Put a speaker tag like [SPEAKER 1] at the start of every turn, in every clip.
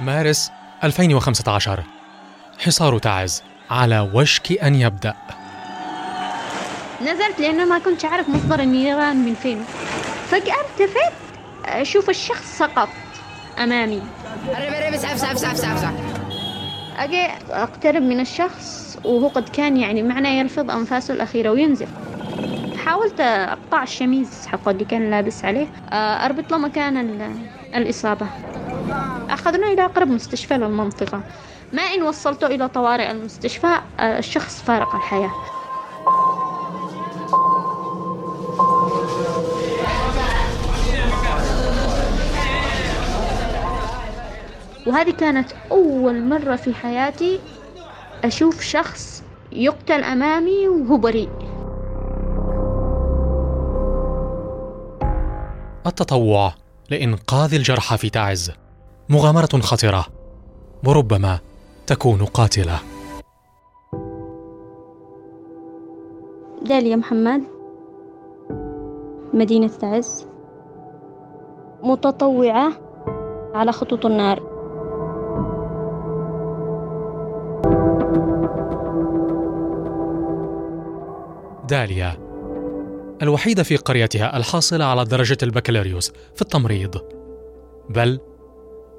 [SPEAKER 1] مارس 2015 حصار تعز على وشك أن يبدأ.
[SPEAKER 2] نزلت لأنه ما كنت أعرف مصدر النيران من فين. فجأة التفت أشوف الشخص سقط أمامي. أجي أقترب من الشخص وهو قد كان يعني معنا يلفظ أنفاسه الأخيرة وينزف حاولت أقطع الشميز حقه اللي كان لابس عليه. آه، أربط له مكان ال- الإصابة. أخذنا إلى أقرب مستشفى للمنطقة. ما إن وصلته إلى طوارئ المستشفى آه، الشخص فارق الحياة. وهذه كانت أول مرة في حياتي أشوف شخص يقتل أمامي وهو بريء.
[SPEAKER 1] التطوع لإنقاذ الجرحى في تعز. مغامرة خطرة. وربما تكون قاتلة.
[SPEAKER 2] داليا محمد. مدينة تعز. متطوعة على خطوط النار.
[SPEAKER 1] داليا الوحيدة في قريتها الحاصلة على درجة البكالوريوس في التمريض. بل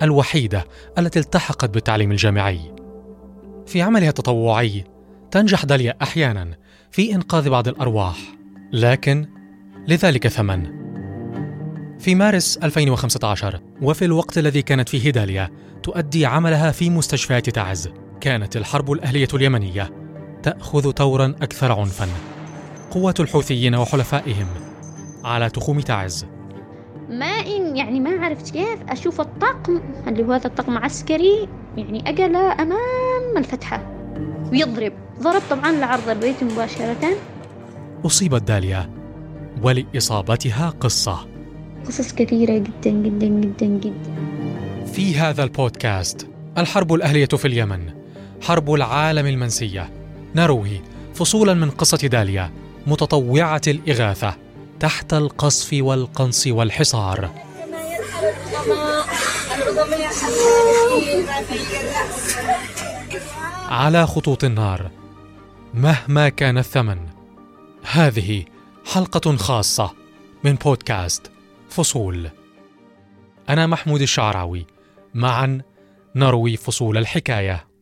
[SPEAKER 1] الوحيدة التي التحقت بالتعليم الجامعي. في عملها التطوعي تنجح داليا أحيانا في إنقاذ بعض الأرواح لكن لذلك ثمن. في مارس 2015 وفي الوقت الذي كانت فيه داليا تؤدي عملها في مستشفيات تعز. كانت الحرب الأهلية اليمنية تأخذ طورا أكثر عنفا. قوة الحوثيين وحلفائهم على تخوم تعز
[SPEAKER 2] ما إن يعني ما عرفت كيف أشوف الطقم اللي هو هذا الطقم عسكري يعني أجل أمام الفتحة. ويضرب. ضرب طبعا لعرض البيت مباشرة.
[SPEAKER 1] أصيبت داليا ولإصابتها قصة.
[SPEAKER 2] قصص كثيرة جدا جدا جدا جدا.
[SPEAKER 1] في هذا البودكاست الحرب الأهلية في اليمن حرب العالم المنسية. نروي فصولا من قصة داليا. متطوعة الإغاثة تحت القصف والقنص والحصار. على خطوط النار مهما كان الثمن هذه حلقة خاصة من بودكاست فصول. أنا محمود الشعراوي معا نروي فصول
[SPEAKER 3] الحكاية.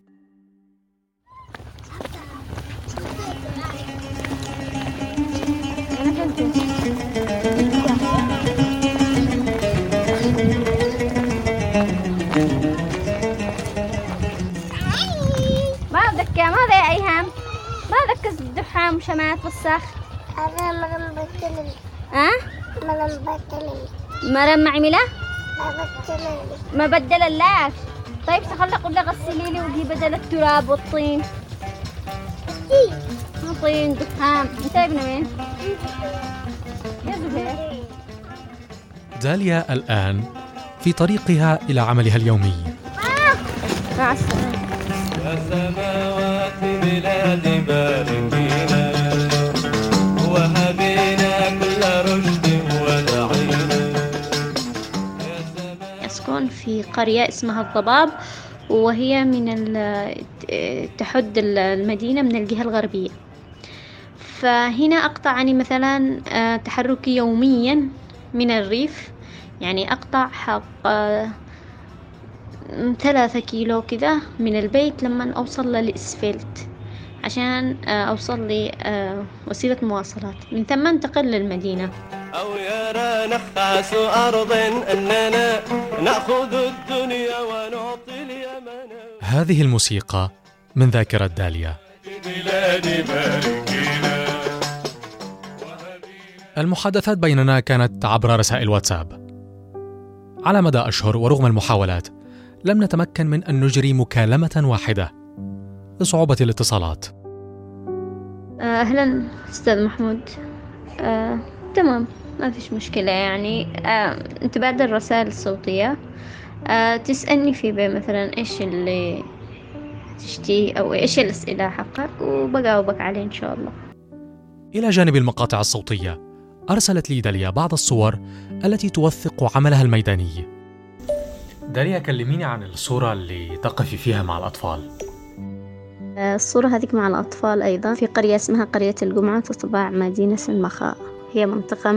[SPEAKER 3] الدحام وشمات والسخ
[SPEAKER 4] أنا مرم بتكلم
[SPEAKER 3] ها؟
[SPEAKER 4] مرم بتكلم
[SPEAKER 3] مرم معملة
[SPEAKER 4] ما
[SPEAKER 3] ما بدل اللاش. طيب تخلى قول لي غسلي لي ودي بدل التراب والطين؟ مو طين دحام انت ابن مين؟ يا زهير
[SPEAKER 1] داليا الآن في طريقها إلى عملها اليومي.
[SPEAKER 3] مع السلامة.
[SPEAKER 5] يا سماوات بلاد باركينا
[SPEAKER 2] في قرية اسمها الضباب وهي من تحد المدينة من الجهة الغربية. فهنا أقطع يعني مثلا آه، تحركي يوميا من الريف. يعني أقطع حق آه، ثلاثة كيلو كذا من البيت لما أوصل للإسفلت. عشان آه، أوصل لي آه، وسيلة مواصلات. من ثم أنتقل للمدينة.
[SPEAKER 5] أو يرى نخاس أرض أننا نأخذ الدنيا ونعطي اليمن.
[SPEAKER 1] هذه الموسيقى من ذاكرة داليا. المحادثات بيننا كانت عبر رسائل واتساب. على مدى أشهر ورغم المحاولات لم نتمكن من أن نجري مكالمة واحدة. لصعوبة الاتصالات.
[SPEAKER 2] آه، أهلا أستاذ محمود. آه، تمام ما فيش مشكلة يعني. آه، أنت بعد الرسائل الصوتية. آه، تسألني في بي مثلا إيش اللي تشتيه أو إيش الأسئلة حقك؟ وبجاوبك عليه إن شاء الله.
[SPEAKER 1] إلى جانب المقاطع الصوتية أرسلت لي داليا بعض الصور التي توثق عملها الميداني. داليا كلميني عن الصورة اللي تقفي فيها مع الأطفال.
[SPEAKER 2] الصورة هذيك مع الأطفال أيضا. في قرية اسمها قرية القمعة تطبع مدينة المخاء. هي منطقة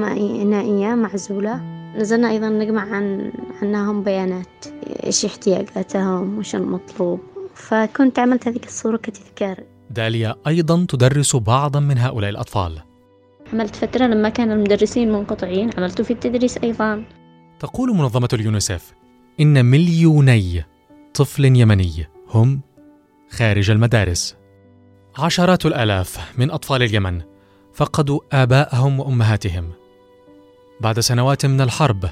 [SPEAKER 2] نائية معزولة. نزلنا أيضا نجمع عن عنهم بيانات إيش احتياجاتهم وش المطلوب. فكنت عملت هذيك الصورة كتذكار.
[SPEAKER 1] داليا أيضا تدرس بعضا من هؤلاء الأطفال.
[SPEAKER 2] عملت فترة لما كان المدرسين منقطعين. عملت في التدريس أيضا.
[SPEAKER 1] تقول منظمة اليونيسف إن مليوني طفل يمني هم خارج المدارس. عشرات الآلاف من أطفال اليمن فقدوا آباءهم وأمهاتهم. بعد سنوات من الحرب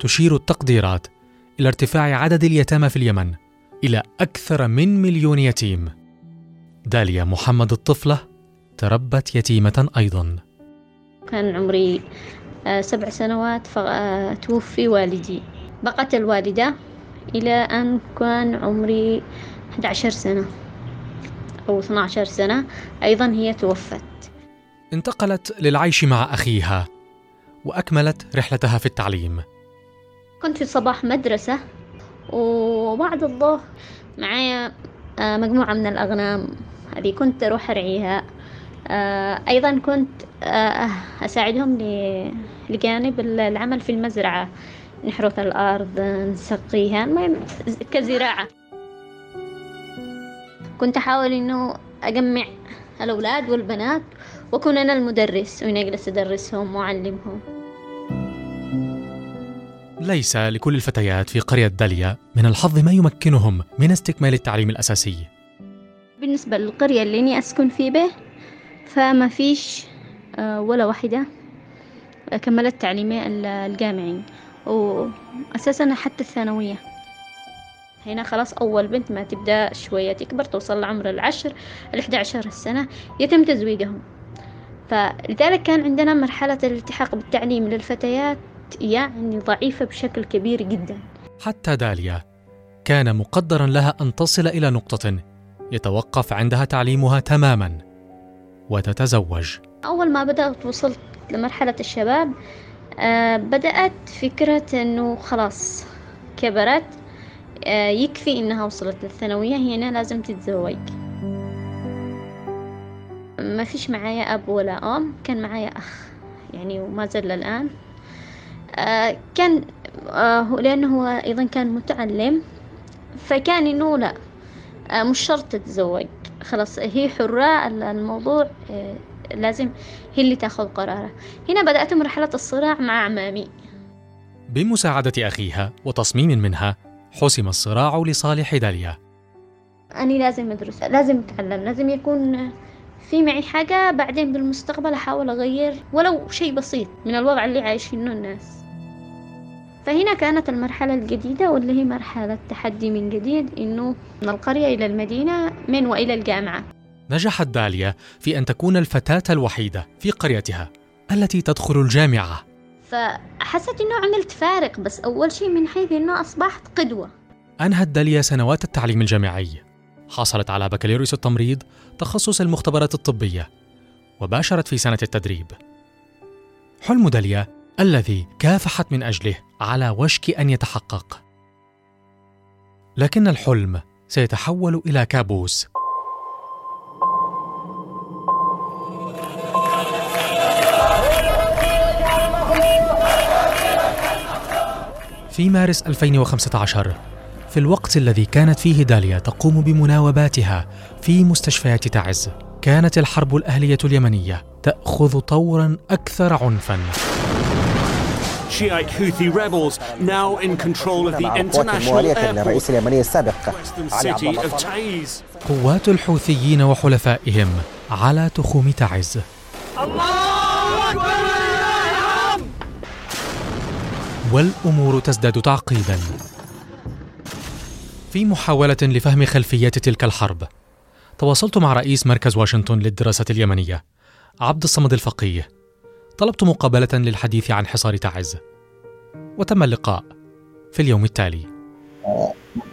[SPEAKER 1] تشير التقديرات إلى ارتفاع عدد اليتامى في اليمن إلى أكثر من مليون يتيم. داليا محمد الطفلة تربت يتيمة أيضا.
[SPEAKER 2] كان عمري آه، سبع سنوات فتوفي والدي. بقت الوالدة إلى أن كان عمري 11 سنة أو 12 سنة أيضا هي توفت.
[SPEAKER 1] انتقلت للعيش مع أخيها وأكملت رحلتها في التعليم.
[SPEAKER 2] كنت في صباح مدرسة وبعد الظهر معايا آه، مجموعة من الأغنام. هذه كنت أروح أرعيها. آه، أيضا كنت آه، أساعدهم لجانب العمل في المزرعة. نحرث الأرض نسقيها. المهم كزراعة. كنت أحاول إنه أجمع الأولاد والبنات وأكون أنا المدرس وإني أجلس أدرسهم وأعلمهم.
[SPEAKER 1] ليس لكل الفتيات في قرية داليا من الحظ ما يمكنهم من استكمال التعليم الأساسي.
[SPEAKER 2] بالنسبة للقرية اللي أني أسكن في به فما فيش آه، ولا واحدة كملت تعليمي ال- الجامعي وأساسا حتى الثانوية. هنا خلاص أول بنت ما تبدأ شوية تكبر توصل لعمر العشر الإحدى عشر سنة يتم تزويجهم فلذلك كان عندنا مرحلة الالتحاق بالتعليم للفتيات يعني ضعيفة بشكل كبير جدا.
[SPEAKER 1] حتى داليا كان مقدرا لها أن تصل إلى نقطة يتوقف عندها تعليمها تماما وتتزوج.
[SPEAKER 2] أول ما بدأت وصلت لمرحلة الشباب آه بدأت فكرة إنه خلاص كبرت يكفي إنها وصلت للثانوية هنا لازم تتزوج. ما فيش معايا أب ولا أم كان معايا أخ يعني وما زال الآن آه كان آه لأنه هو أيضا كان متعلم فكان إنه لا آه مش شرط تتزوج. خلاص هي حرة ال- الموضوع آه لازم هي اللي تأخذ قراره. هنا بدأت مرحلة الصراع مع عمامي
[SPEAKER 1] بمساعدة أخيها وتصميم منها حسم الصراع لصالح داليا.
[SPEAKER 2] أنا لازم أدرس لازم أتعلم لازم يكون في معي حاجة بعدين بالمستقبل أحاول أغير ولو شيء بسيط من الوضع اللي عايشينه الناس. فهنا كانت المرحلة الجديدة واللي هي مرحلة تحدي من جديد إنه من القرية إلى المدينة من وإلى الجامعة.
[SPEAKER 1] نجحت داليا في أن تكون الفتاة الوحيدة في قريتها التي تدخل الجامعة.
[SPEAKER 2] فحسيت إنه عملت فارق بس أول شيء من حيث إنه أصبحت قدوة.
[SPEAKER 1] أنهت داليا سنوات التعليم الجامعي. حصلت على بكالوريوس التمريض تخصص المختبرات الطبية وباشرت في سنة التدريب. حلم داليا الذي كافحت من أجله على وشك أن يتحقق. لكن الحلم سيتحول إلى كابوس. في مارس 2015 في الوقت الذي كانت فيه داليا تقوم بمناوباتها في مستشفيات تعز كانت الحرب الأهلية اليمنية تأخذ طورا أكثر عنفا.
[SPEAKER 6] Shiite Houthi rebels now in control of the international airport
[SPEAKER 7] الله.
[SPEAKER 1] قوات الحوثيين وحلفائهم على تخوم تعز. والأمور تزداد تعقيدا في محاولة لفهم خلفيات تلك الحرب تواصلت مع رئيس مركز واشنطن للدراسات اليمنية عبد الصمد الفقيه. طلبت مقابلة للحديث عن حصار تعز. وتم اللقاء في اليوم التالي.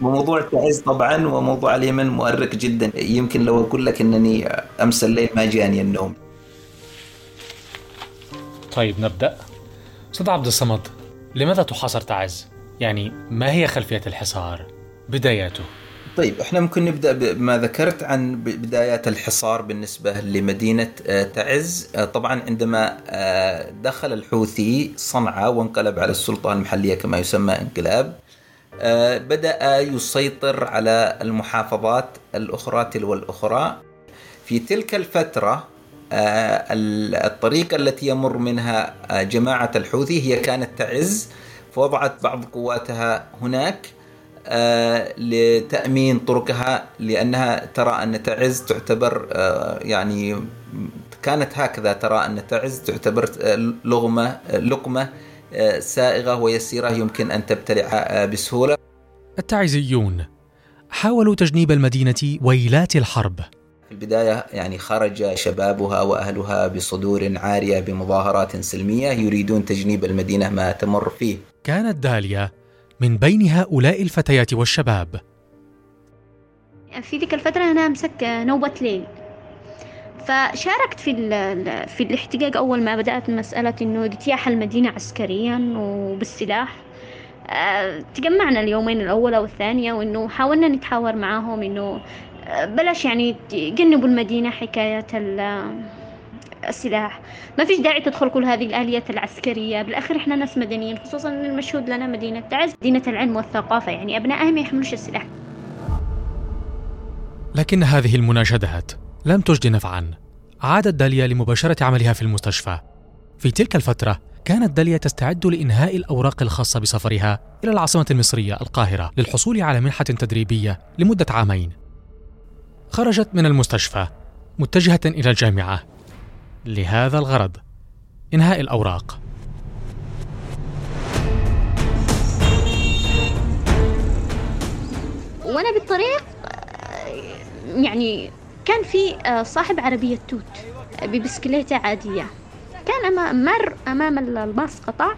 [SPEAKER 8] وموضوع التعز طبعا وموضوع اليمن مؤرق جدا. يمكن لو أقول لك أنني امس الليل ما جاني النوم.
[SPEAKER 1] طيب نبدأ. أستاذ عبد الصمد لماذا تحاصر تعز؟ يعني ما هي خلفية الحصار؟ بداياته
[SPEAKER 8] طيب إحنا ممكن نبدأ بما ذكرت عن بدايات الحصار بالنسبة لمدينة آه، تعز آه، طبعا عندما آه، دخل الحوثي صنعاء وانقلب على السلطه المحلية كما يسمى انقلاب بدأ يسيطر على المحافظات الأخرى تلو الأخرى في تلك الفترة آه، ال- الطريقة التي يمر منها آه، جماعة الحوثي هي كانت تعز فوضعت بعض قواتها هناك آه، لتأمين طرقها لأنها ترى أن تعز تعتبر يعني كانت هكذا ترى أن تعز تعتبر لغمة لقمة سائغة ويسيرة يمكن أن تبتلعها آه، بسهولة.
[SPEAKER 1] التعزيون حاولوا تجنيب المدينة ويلات الحرب.
[SPEAKER 8] في البداية يعني خرج شبابها وأهلها بصدور عارية بمظاهرات سلمية يريدون تجنيب المدينة ما تمر فيه.
[SPEAKER 1] كانت داليا من بين هؤلاء الفتيات والشباب.
[SPEAKER 2] في ذيك الفترة أنا أمسك نوبة ليل فشاركت في ال- في الاحتجاج أول ما بدأت مسألة إنه اجتياح المدينة عسكريا وبالسلاح. آه، تجمعنا اليومين الأولى والثانية وإنه حاولنا نتحاور معاهم إنه بلاش يعني تجنبوا المدينة حكاية ال- السلاح. ما فيش داعي تدخل كل هذه الآليات العسكرية. بالآخر إحنا ناس مدنيين خصوصا إن المشهود لنا مدينة تعز مدينة العلم والثقافة. يعني أبنائها ما يحملوش السلاح.
[SPEAKER 1] لكن هذه المناشدات لم تجد نفعا. عادت داليا لمباشرة عملها في المستشفى. في تلك الفترة كانت داليا تستعد لإنهاء الأوراق الخاصة بسفرها إلى العاصمة المصرية القاهرة للحصول على منحة تدريبية لمدة عامين. خرجت من المستشفى متجهة إلى الجامعة. لهذا الغرض إنهاء الأوراق.
[SPEAKER 2] وأنا بالطريق يعني كان في صاحب عربية توت ببسكليتة عادية. كان أما- مر أمام ال- الباص قطع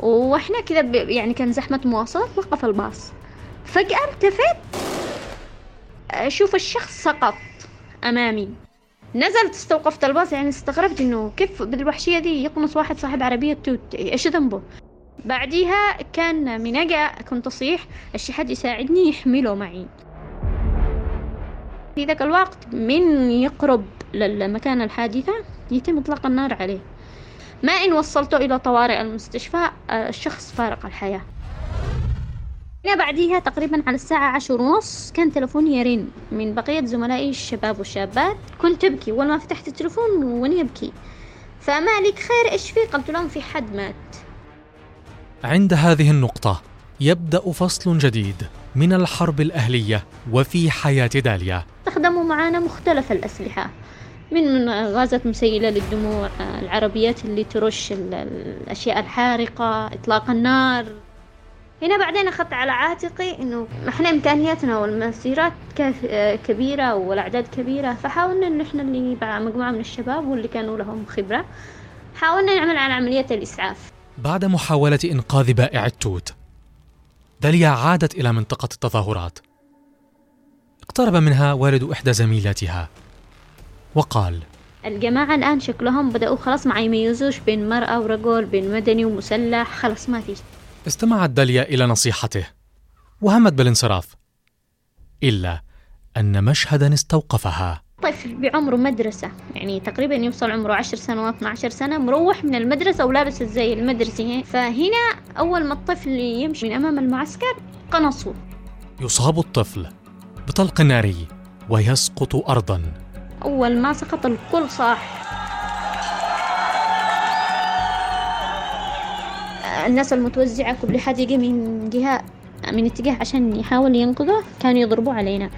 [SPEAKER 2] وإحنا كذا يعني كان زحمة مواصلات وقف الباص. فجأة التفت أشوف الشخص سقط أمامي. نزلت استوقفت الباص يعني استغربت إنه كيف بالوحشية دي يقنص واحد صاحب عربية توت إيش ذنبه؟ بعديها كان من كنت أصيح إيش حد يساعدني يحمله معي. في ذاك الوقت من يقرب للمكان الحادثة يتم إطلاق النار عليه. ما إن وصلته إلى طوارئ المستشفى الشخص فارق الحياة. هنا بعديها تقريبا على الساعة عشر ونص كان تلفوني يرن من بقية زملائي الشباب والشابات. كنت أبكي أول ما فتحت التلفون وأني أبكي فمالك خير إيش في قلت لهم في حد مات.
[SPEAKER 1] عند هذه النقطة يبدأ فصل جديد من الحرب الأهلية وفي حياة داليا.
[SPEAKER 2] استخدموا معانا مختلف الأسلحة من غازات مسيلة للدموع العربيات اللي ترش ال- الأشياء الحارقة إطلاق النار. هنا بعدين أخذت على عاتقي إنه إحنا إمكانياتنا والمسيرات كاف- كبيرة والأعداد كبيرة فحاولنا إنه إحنا اللي مجموعة من الشباب واللي كانوا لهم خبرة حاولنا نعمل على عملية الإسعاف.
[SPEAKER 1] بعد محاولة إنقاذ بائع التوت داليا عادت إلى منطقة التظاهرات. اقترب منها والد إحدى زميلاتها وقال
[SPEAKER 2] الجماعة الآن شكلهم بدأوا خلاص ما يميزوش بين مرأة ورجل بين مدني ومسلح خلاص ما فيش
[SPEAKER 1] استمعت داليا إلى نصيحته. وهمت بالانصراف. إلا أن مشهدا استوقفها.
[SPEAKER 2] طفل بعمره مدرسة. يعني تقريبا يوصل عمره عشر سنوات 12 سنة مروح من المدرسة ولابس الزي المدرسي. فهنا أول ما الطفل يمشي من أمام المعسكر قنصوا
[SPEAKER 1] يصاب الطفل بطلق ناري ويسقط أرضا.
[SPEAKER 2] أول ما سقط الكل صاح. الناس المتوزعة كل حد يجي من جهة من اتجاه عشان يحاول ينقذه كانوا يضربوا علينا.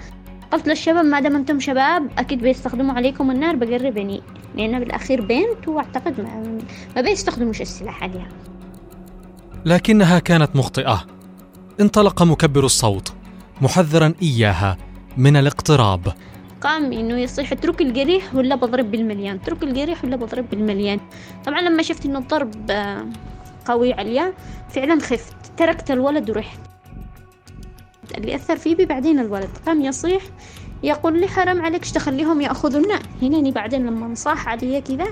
[SPEAKER 2] قلت للشباب ما دام أنتم شباب أكيد بيستخدموا عليكم النار بقربني لأن بالأخير بنت واعتقد ما, ما بيستخدموش السلاح عليها.
[SPEAKER 1] لكنها كانت مخطئة. انطلق مكبر الصوت محذرا إياها من الاقتراب.
[SPEAKER 2] قام إنه يصيح اترك الجريح ولا بضرب بالمليان اترك الجريح ولا بضرب بالمليان. طبعا لما شفت إنه الضرب آه، قوي عليا. فعلا خفت. تركت الولد ورحت. اللي أثر فيه بي بعدين الولد. قام يصيح يقول لي حرام عليك تخليهم ياخذونا هنا بعدين لما صاح علي كذا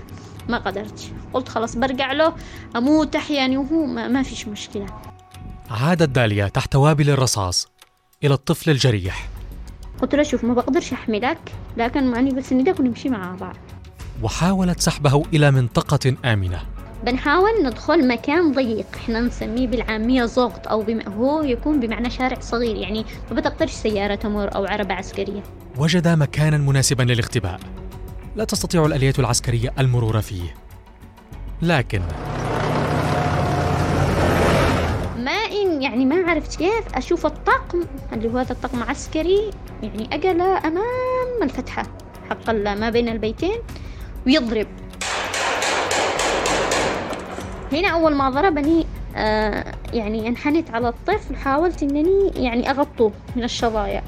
[SPEAKER 2] ما قدرت. قلت خلاص برجع له أموت أحياني وهو ما, ما فيش مشكلة.
[SPEAKER 1] عادت داليا تحت وابل الرصاص إلى الطفل الجريح.
[SPEAKER 2] قلت له شوف ما بقدرش أحملك لكن معني بس ندك ونمشي مع بعض.
[SPEAKER 1] وحاولت سحبه إلى منطقة آمنة.
[SPEAKER 2] بنحاول ندخل مكان ضيق. إحنا نسميه بالعامية ضغط أو بم... هو يكون بمعنى شارع صغير يعني ما بتقدرش سيارة تمر أو عربة عسكرية.
[SPEAKER 1] وجد مكانا مناسبا للاختباء. لا تستطيع الآلية العسكرية المرور فيه. لكن
[SPEAKER 2] ما إن يعني ما عرفت كيف أشوف الطقم. اللي هو هذا الطقم عسكري يعني أجل أمام الفتحة حق ما بين البيتين ويضرب. هنا أول ما ضربني آه يعني انحنت على الطفل حاولت إنني يعني أغطه من الشظايا.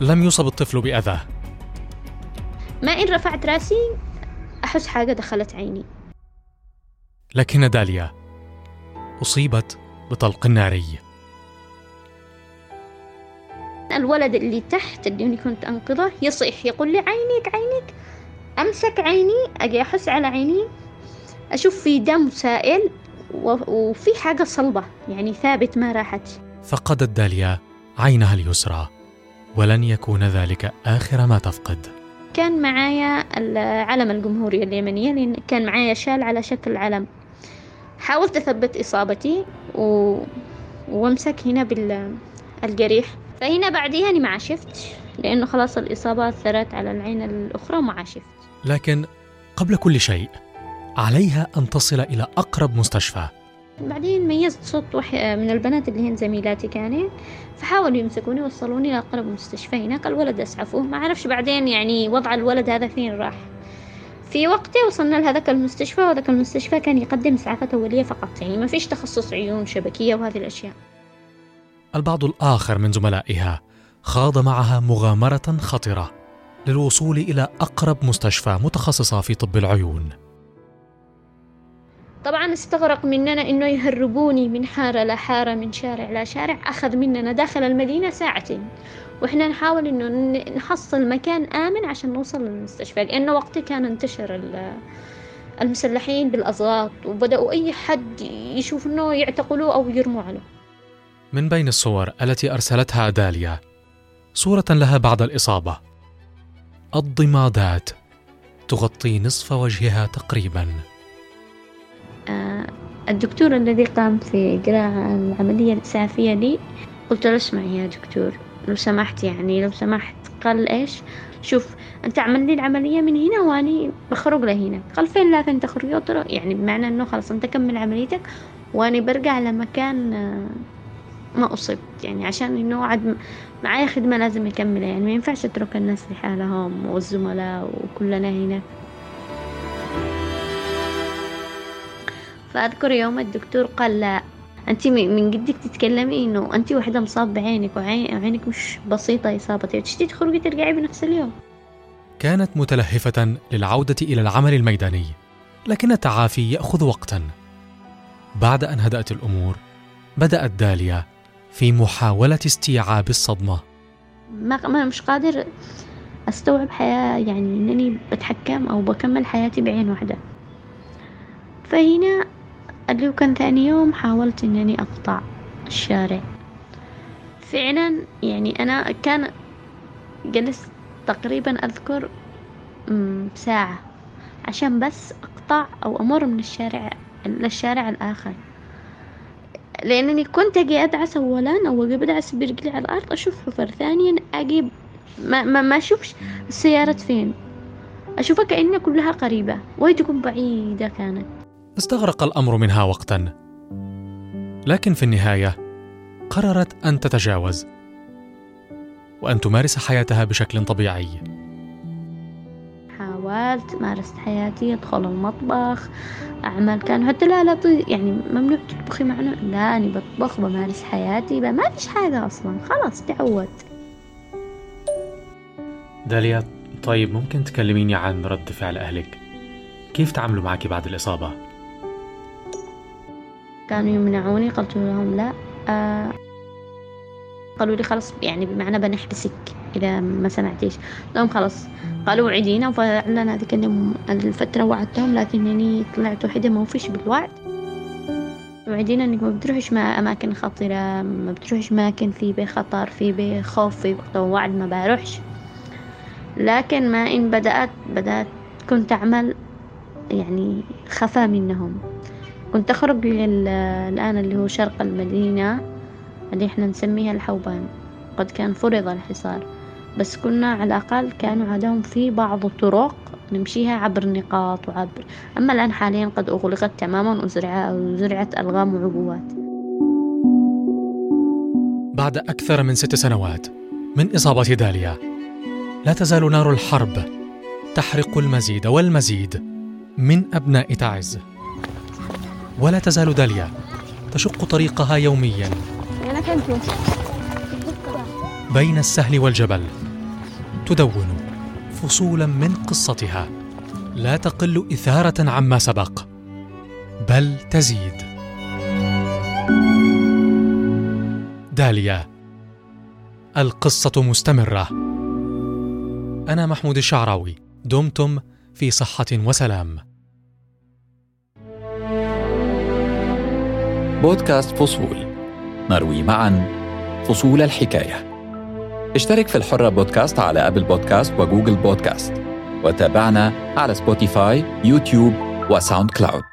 [SPEAKER 1] لم يصب الطفل بأذى.
[SPEAKER 2] ما إن رفعت رأسي أحس حاجة دخلت عيني.
[SPEAKER 1] لكن داليا أصيبت بطلق ناري.
[SPEAKER 2] الولد اللي تحت اللي أنا كنت أنقذه يصيح يقول لي عينيك عينيك أمسك عيني أجي أحس على عيني. أشوف في دم سائل وفي حاجة صلبة يعني ثابت ما راحت.
[SPEAKER 1] فقدت داليا عينها اليسرى ولن يكون ذلك آخر ما تفقد.
[SPEAKER 2] كان معايا العلم الجمهورية اليمنية لأن كان معايا شال على شكل علم. حاولت أثبت إصابتي و... وأمسك هنا بالجريح فهنا بعديها أنا ما عشفت لأنه خلاص الإصابة أثرت على العين الأخرى وما عشفت.
[SPEAKER 1] لكن قبل كل شيء عليها أن تصل إلى أقرب مستشفى.
[SPEAKER 2] بعدين ميزت صوت. من البنات اللي هن زميلاتي كانت فحاولوا يمسكوني وصلوني لأقرب مستشفى. هناك الولد أسعفوه ما عرفش بعدين يعني وضع الولد هذا فين راح. في وقته وصلنا لهذاك المستشفى وهذاك المستشفى كان يقدم إسعافات أولية فقط يعني ما فيش تخصص عيون شبكية وهذه الأشياء.
[SPEAKER 1] البعض الآخر من زملائها خاض معها مغامرة خطرة للوصول إلى أقرب مستشفى متخصصة في طب العيون.
[SPEAKER 2] طبعا استغرق مننا إنه يهربوني من حارة لحارة من شارع لشارع أخذ مننا داخل المدينة ساعتين. وإحنا نحاول إنه نحصل مكان آمن عشان نوصل للمستشفى لأنه وقتها كان انتشر ال- المسلحين بالاضغاط وبدأوا أي حد يشوف إنه يعتقلوه أو يرموا عليه.
[SPEAKER 1] من بين الصور التي أرسلتها داليا صورة لها بعد الإصابة. الضمادات تغطي نصف وجهها تقريبا.
[SPEAKER 2] الدكتور الذي قام في إجراء العملية الإسعافية لي قلت له اسمعي يا دكتور لو سمحت يعني لو سمحت قال إيش؟ شوف أنت اعمل لي العملية من هنا وأني بخرج لهنا. قال فين لا فين له يعني بمعنى إنه خلاص أنت كمل عمليتك وأنا برجع لمكان آه، ما أصبت. يعني عشان إنه عد معايا خدمة لازم أكملها يعني ما ينفعش أترك الناس لحالهم والزملاء وكلنا هنا. فأذكر يوم الدكتور قال لا. أنت من جدك تتكلمي إنه أنت واحدة مصاب بعينك وعين- وعينك مش بسيطة إصابتي وتشتي تخرجي ترجعي بنفس اليوم؟
[SPEAKER 1] كانت متلهفة للعودة إلى العمل الميداني لكن التعافي يأخذ وقتا. بعد أن هدأت الأمور بدأت داليا في محاولة استيعاب الصدمة.
[SPEAKER 2] ما ما مش قادر أستوعب حياة يعني إنني بتحكم أو بكمل حياتي بعين واحدة. فهنا اللي هو كان ثاني يوم حاولت إنني أقطع الشارع. فعلا يعني أنا كان جلست تقريبا أذكر مم، ساعة عشان بس أقطع أو أمر من الشارع للشارع الآخر. لأنني كنت أجي أدعس أولا أو أجي بدعس برجلي على الأرض أشوف حفر ثانيا أجي ما, ما, ما أشوفش السيارة فين. أشوفها كأنها كلها قريبة وهي تكون بعيدة كانت.
[SPEAKER 1] استغرق الأمر منها وقتا. لكن في النهاية قررت أن تتجاوز. وأن تمارس حياتها بشكل طبيعي.
[SPEAKER 2] حاولت مارست حياتي أدخل المطبخ أعمل كان حتى لا لا يعني ممنوع تطبخي معنا لا أنا بطبخ بمارس حياتي ب- ما فيش حاجة أصلا. خلاص تعودت.
[SPEAKER 1] داليا طيب ممكن تكلميني عن رد فعل أهلك؟ كيف تعاملوا معك بعد الإصابة؟
[SPEAKER 2] كانوا يمنعوني قلت لهم لا آه قالوا لي خلاص يعني بمعنى بنحبسك إذا ما سمعتيش. لهم خلاص. قالوا وعدينا وفعلا هذيك الفترة وعدتهم لكنني طلعت وحدة ما وفيش بالوعد. وعدينا إنك ما بتروحش مع أماكن خطرة ما بتروحش أماكن في بي خطر في بي خوف في وقت وعد ما بروحش. لكن ما إن بدأت بدأت كنت أعمل يعني خفى منهم. كنت أخرج لل- الآن اللي هو شرق المدينة اللي إحنا نسميها الحوبان. قد كان فرض الحصار. بس كنا على الأقل كانوا عندهم في بعض الطرق نمشيها عبر نقاط وعبر. أما الآن حاليا قد أغلقت تماما وزرع وزرعت ألغام وعبوات.
[SPEAKER 1] بعد أكثر من ست سنوات من إصابة داليا لا تزال نار الحرب تحرق المزيد والمزيد من أبناء تعز. ولا تزال داليا تشق طريقها يوميا.
[SPEAKER 3] أنا
[SPEAKER 1] بين السهل والجبل تدون فصولا من قصتها. لا تقل إثارة عما سبق بل تزيد. داليا القصة مستمرة. أنا محمود الشعراوي دمتم في صحة وسلام.
[SPEAKER 7] بودكاست فصول. نروي معا فصول الحكاية. اشترك في الحرة بودكاست على Apple Podcasts و Google Podcasts. وتابعنا على Spotify YouTube و SoundCloud.